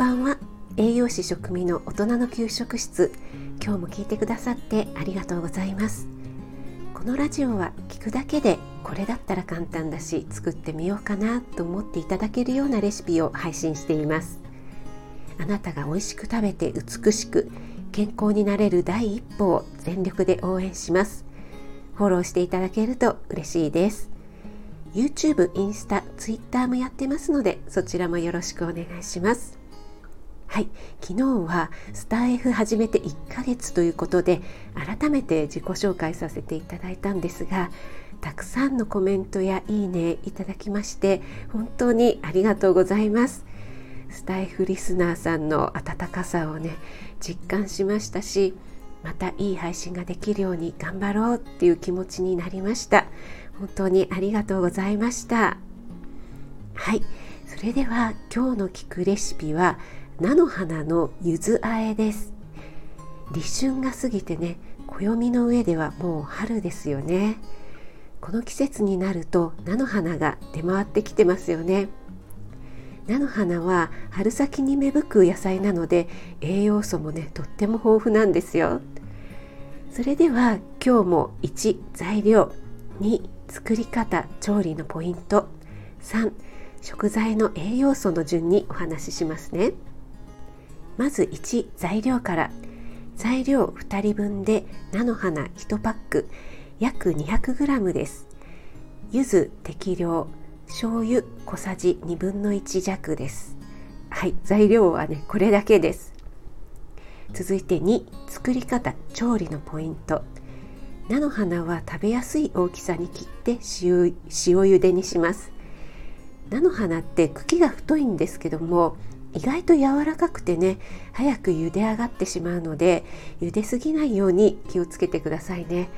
ばんは。栄養士食味の大人の給食室。今日も聞いてくださってありがとうございます。このラジオは聞くだけでこれだったら簡単だし作ってみようかなと思っていただけるようなレシピを配信しています。あなたが美味しく食べて美しく健康になれる第一歩を全力で応援します。フォローしていただけると嬉しいです。YouTube、インスタ、Twitter もやってますのでそちらもよろしくお願いします。はい。昨日はスター F 始めて1ヶ月ということで改めて自己紹介させていただいたんですがたくさんのコメントやいいねいただきまして本当にありがとうございます。スタイフリスナーさんの温かさをね実感しましたしまたいい配信ができるように頑張ろうっていう気持ちになりました。本当にありがとうございました。はい。それでは今日の聞くレシピは菜の花の柚子あえです。立春が過ぎてね暦の上ではもう春ですよね。この季節になると菜の花が出回ってきてますよね。菜の花は春先に芽吹く野菜なので栄養素もねとっても豊富なんですよ。それでは今日も1材料2作り方調理のポイント。3食材の栄養素の順にお話ししますね。まず1材料から。材料2人分で菜の花1パック。約 200g です。柚子適量醤油小さじ1分の1弱です。はい材料はねこれだけです。続いて2作り方調理のポイント。菜の花は食べやすい大きさに切って塩塩茹でにします。菜の花って茎が太いんですけども意外と柔らかくてね早く茹で上がってしまうので茹ですぎないように気をつけてくださいね。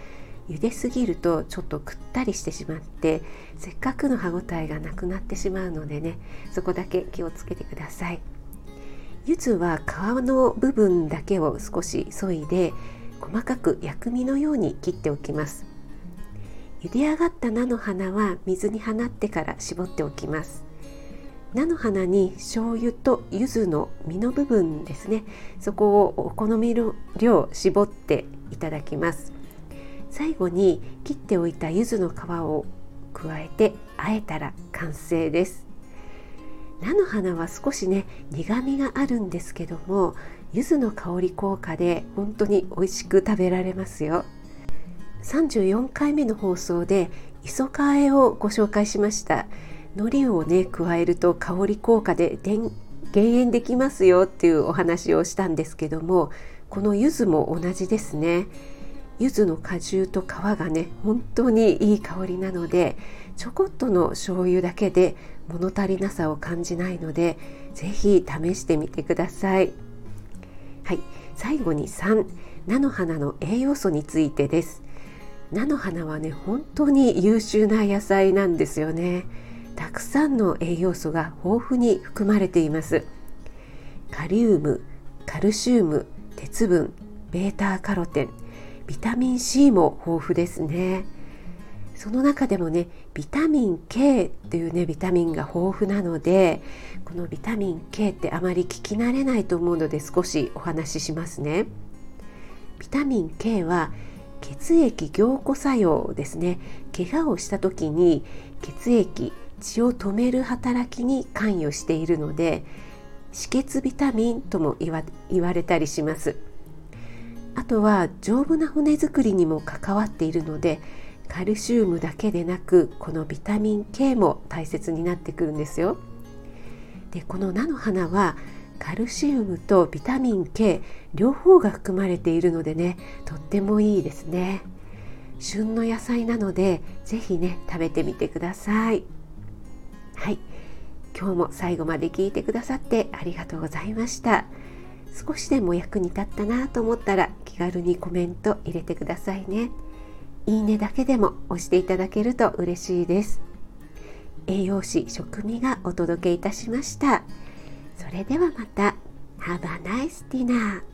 茹ですぎるとちょっとくったりしてしまってせっかくの歯ごたえがなくなってしまうのでねそこだけ気をつけてください。柚子は皮の部分だけを少し削いで細かく薬味のように切っておきます。茹で上がった菜の花は水に放ってから絞っておきます。菜の花に醤油と柚子の実の部分ですね。そこをお好みの量絞っていただきます。最後に切っておいた柚子の皮を加えてあえたら完成です。菜の花は少しね苦みがあるんですけども柚子の香り効果で本当に美味しく食べられますよ。34回目の放送で磯かえをご紹介しました。海苔をね加えると香り効果で減塩できますよっていうお話をしたんですけどもこの柚子も同じですね。柚子の果汁と皮がね本当にいい香りなのでちょこっとの醤油だけで物足りなさを感じないので是非試してみてください。はい、最後に3菜の花の栄養素についてです。菜の花はね本当に優秀な野菜なんですよね。たくさんの栄養素が豊富に含まれています。カリウムカルシウム鉄分ベータカロテンビタミン C も豊富ですね。その中でもねビタミン K っていうねビタミンが豊富なのでこのビタミン K ってあまり聞き慣れないと思うので少しお話ししますね。ビタミン K は血液凝固作用ですね。怪我をした時に血液血を止める働きに関与しているので止血ビタミンとも言われたりしますあとは丈夫な骨作りにも関わっているのでカルシウムだけでなくこのビタミン K も大切になってくるんですよ。でこの菜の花はカルシウムとビタミン K 両方が含まれているのでねとってもいいですね。旬の野菜なので是非ね食べてみてください。はい。今日も最後まで聞いてくださってありがとうございました。少しでも役に立ったなと思ったら気軽にコメント入れてくださいね。いいねだけでも押していただけると嬉しいです。栄養士食味がお届けいたしました。それではまた。Have a nice dinner